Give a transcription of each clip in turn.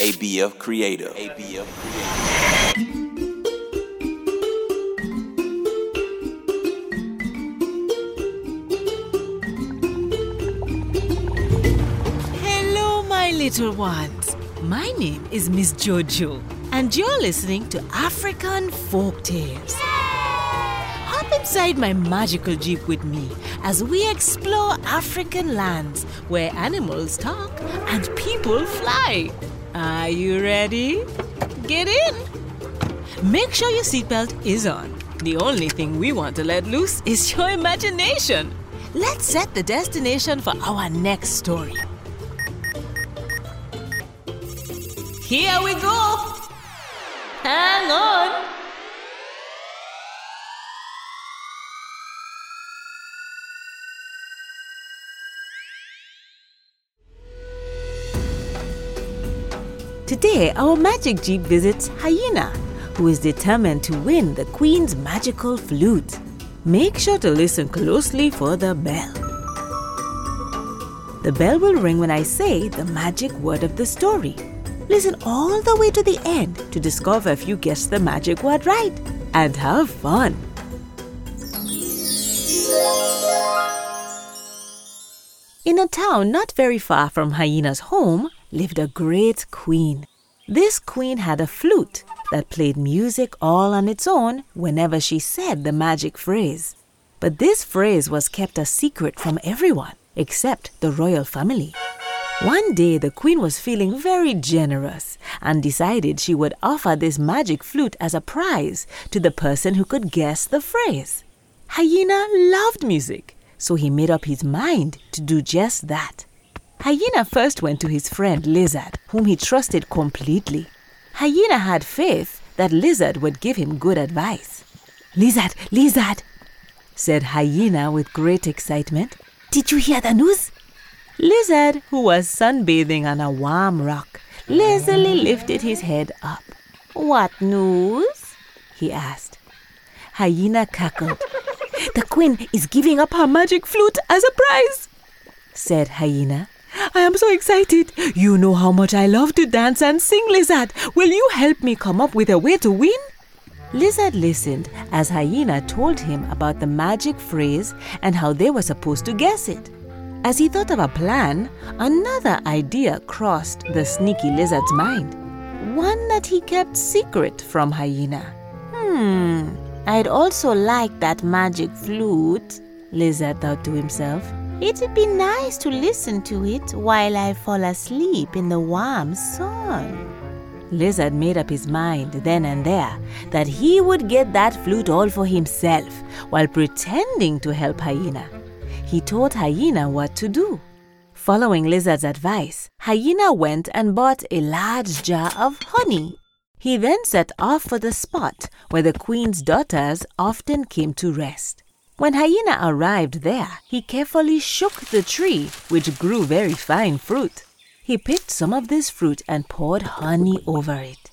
ABF Creative. ABF Creative. Hello, my little ones. My name is Miss Jojo, and you're listening to African Folk Tales. Hop inside my magical jeep with me as we explore African lands where animals talk and people fly. Are you ready? Get in! Make sure your seatbelt is on. The only thing we want to let loose is your imagination. Let's set the destination for our next story. Here we go! Hang on! Today, our magic jeep visits Hyena, who is determined to win the Queen's magical flute. Make sure to listen closely for the bell. The bell will ring when I say the magic word of the story. Listen all the way to the end to discover if you guessed the magic word right. And have fun! In a town not very far from Hyena's home lived a great queen. This queen had a flute that played music all on its own whenever she said the magic phrase. But this phrase was kept a secret from everyone except the royal family. One day, the queen was feeling very generous and decided she would offer this magic flute as a prize to the person who could guess the phrase. Hyena loved music, so he made up his mind to do just that. Hyena first went to his friend Lizard, whom he trusted completely. Hyena had faith that Lizard would give him good advice. Lizard, Lizard, said Hyena with great excitement. Did you hear the news? Lizard, who was sunbathing on a warm rock, lazily lifted his head up. What news? he asked. Hyena cackled. The queen is giving up her magic flute as a prize, said Hyena. I am so excited. You know how much I love to dance and sing, Lizard. Will you help me come up with a way to win? Lizard listened as Hyena told him about the magic phrase and how they were supposed to guess it. As he thought of a plan, another idea crossed the sneaky lizard's mind. One that he kept secret from Hyena. Hmm, I'd also like that magic flute, Lizard thought to himself. It'd be nice to listen to it while I fall asleep in the warm sun. Lizard made up his mind then and there that he would get that flute all for himself while pretending to help Hyena. He told Hyena what to do. Following Lizard's advice, Hyena went and bought a large jar of honey. He then set off for the spot where the queen's daughters often came to rest. When Hyena arrived there, he carefully shook the tree, which grew very fine fruit. He picked some of this fruit and poured honey over it.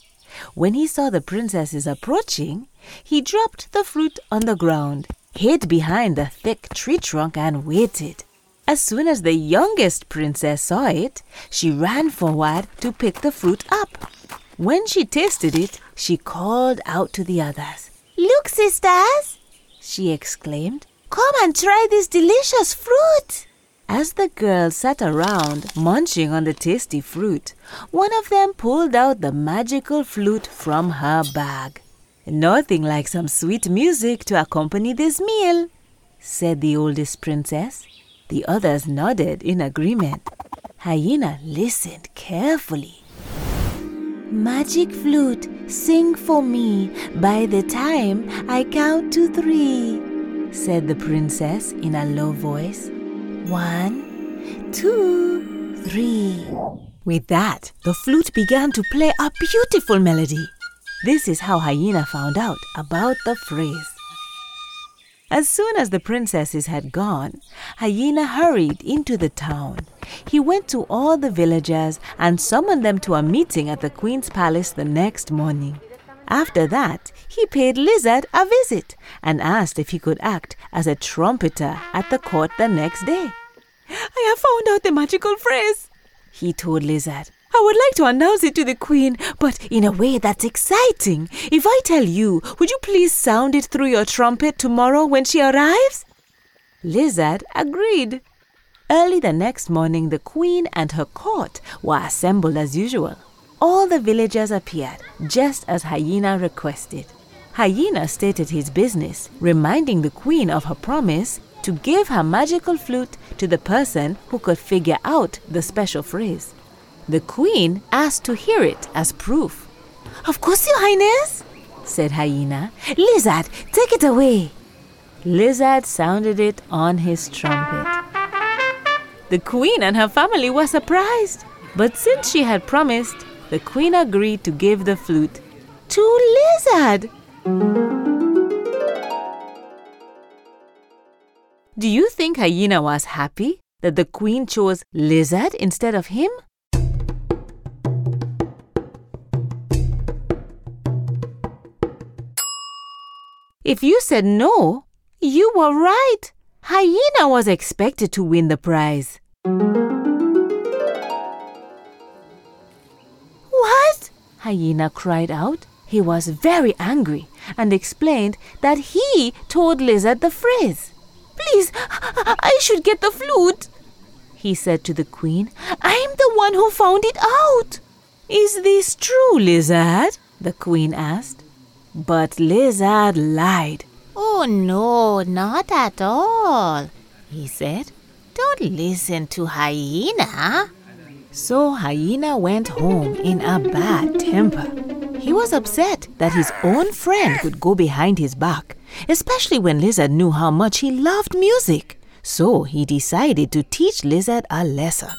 When he saw the princesses approaching, he dropped the fruit on the ground, hid behind the thick tree trunk, and waited. As soon as the youngest princess saw it, she ran forward to pick the fruit up. When she tasted it, she called out to the others. Look, sisters, she exclaimed. Come and try this delicious fruit. As the girls sat around munching on the tasty fruit, one of them pulled out the magical flute from her bag. Nothing like some sweet music to accompany this meal, said the oldest princess. The others nodded in agreement. Hyena listened carefully. Magic flute, sing for me by the time I count to three, said the princess in a low voice. One, two, three. With that, the flute began to play a beautiful melody. This is how Hyena found out about the phrase. As soon as the princesses had gone, Hyena hurried into the town. He went to all the villagers and summoned them to a meeting at the queen's palace the next morning. After that, he paid Lizard a visit and asked if he could act as a trumpeter at the court the next day. I have found out the magical phrase, he told Lizard. I would like to announce it to the Queen, but in a way that's exciting. If I tell you, would you please sound it through your trumpet tomorrow when she arrives? Lizard agreed. Early the next morning, the Queen and her court were assembled as usual. All the villagers appeared, just as Hyena requested. Hyena stated his business, reminding the Queen of her promise to give her magical flute to the person who could figure out the special phrase. The queen asked to hear it as proof. Of course, Your Highness, said Hyena. Lizard, take it away. Lizard sounded it on his trumpet. The queen and her family were surprised, but since she had promised, the queen agreed to give the flute to Lizard. Do you think Hyena was happy that the queen chose Lizard instead of him? If you said no, you were right. Hyena was expected to win the prize. What? Hyena cried out. He was very angry and explained that he told Lizard the phrase. Please, I should get the flute, he said to the queen. I'm the one who found it out. Is this true, Lizard? the queen asked. But Lizard lied. Oh, no, not at all, he said. Don't listen to Hyena. So Hyena went home in a bad temper. He was upset that his own friend could go behind his back, especially when Lizard knew how much he loved music. So he decided to teach Lizard a lesson.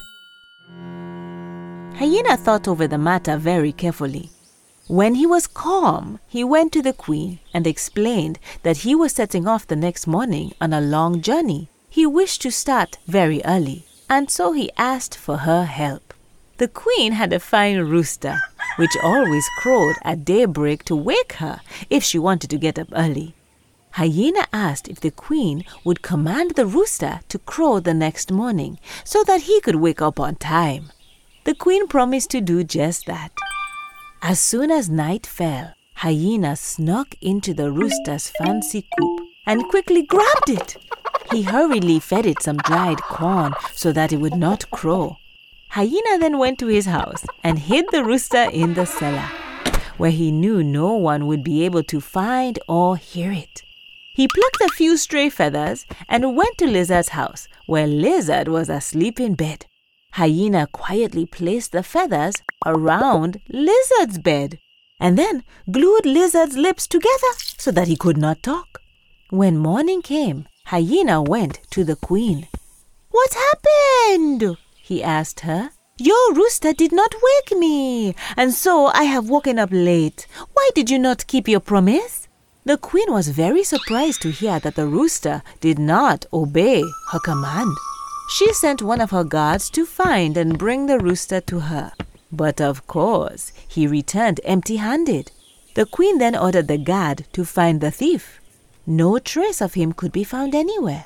Hyena thought over the matter very carefully. When he was calm, he went to the queen and explained that he was setting off the next morning on a long journey. He wished to start very early, and so he asked for her help. The queen had a fine rooster, which always crowed at daybreak to wake her if she wanted to get up early. Hyena asked if the queen would command the rooster to crow the next morning so that he could wake up on time. The queen promised to do just that. As soon as night fell, Hyena snuck into the rooster's fancy coop and quickly grabbed it. He hurriedly fed it some dried corn so that it would not crow. Hyena then went to his house and hid the rooster in the cellar, where he knew no one would be able to find or hear it. He plucked a few stray feathers and went to Lizard's house, where Lizard was asleep in bed. Hyena quietly placed the feathers around Lizard's bed and then glued Lizard's lips together so that he could not talk. When morning came, Hyena went to the queen. What happened? he asked her. Your rooster did not wake me, and so I have woken up late. Why did you not keep your promise? The queen was very surprised to hear that the rooster did not obey her command. She sent one of her guards to find and bring the rooster to her. But of course, he returned empty handed. The queen then ordered the guard to find the thief. No trace of him could be found anywhere.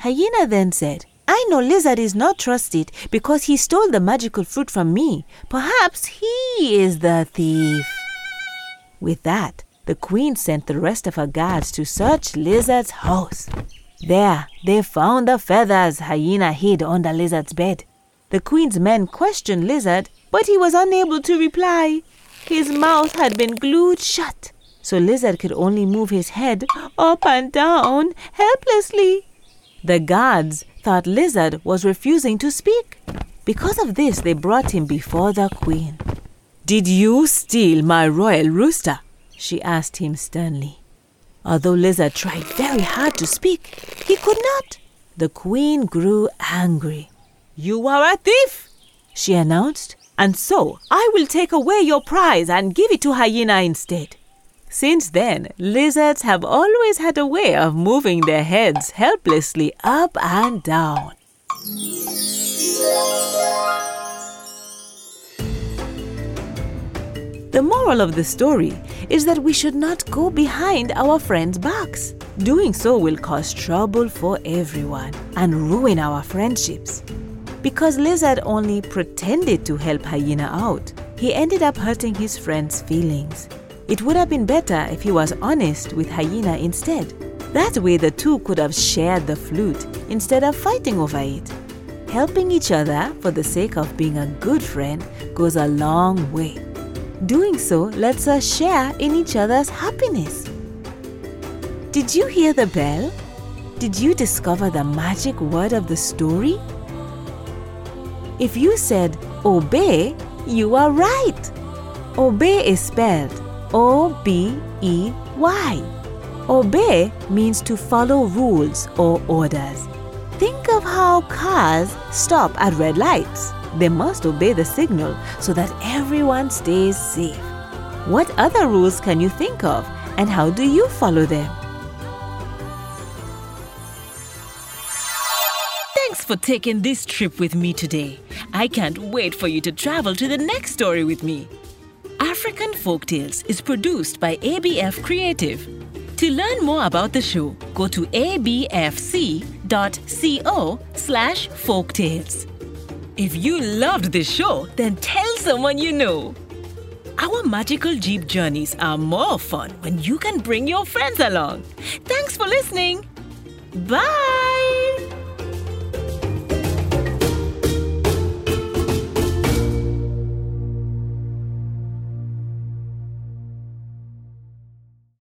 Hyena then said, I know Lizard is not trusted because he stole the magical fruit from me. Perhaps he is the thief. With that, the queen sent the rest of her guards to search Lizard's house. There, they found the feathers Hyena hid under Lizard's bed. The queen's men questioned Lizard, but he was unable to reply. His mouth had been glued shut, so Lizard could only move his head up and down helplessly. The guards thought Lizard was refusing to speak. Because of this, they brought him before the queen. Did you steal my royal rooster? she asked him sternly. Although Lizard tried very hard to speak, he could not. The queen grew angry. You are a thief, she announced, and so I will take away your prize and give it to Hyena instead. Since then, lizards have always had a way of moving their heads helplessly up and down. The moral of the story is that we should not go behind our friends' backs. Doing so will cause trouble for everyone and ruin our friendships. Because Lizard only pretended to help Hyena out, he ended up hurting his friend's feelings. It would have been better if he was honest with Hyena instead. That way, the two could have shared the flute instead of fighting over it. Helping each other for the sake of being a good friend goes a long way. Doing so lets us share in each other's happiness. Did you hear the bell? Did you discover the magic word of the story? If you said obey, you are right. Obey is spelled O B E Y. Obey means to follow rules or orders. Think of how cars stop at red lights. They must obey the signal so that everyone stays safe. What other rules can you think of and how do you follow them? Thanks for taking this trip with me today. I can't wait for you to travel to the next story with me. African Folktales is produced by ABF Creative. To learn more about the show, go to abfc.co slash folktales. If you loved this show, then tell someone you know. Our magical Jeep journeys are more fun when you can bring your friends along. Thanks for listening. Bye!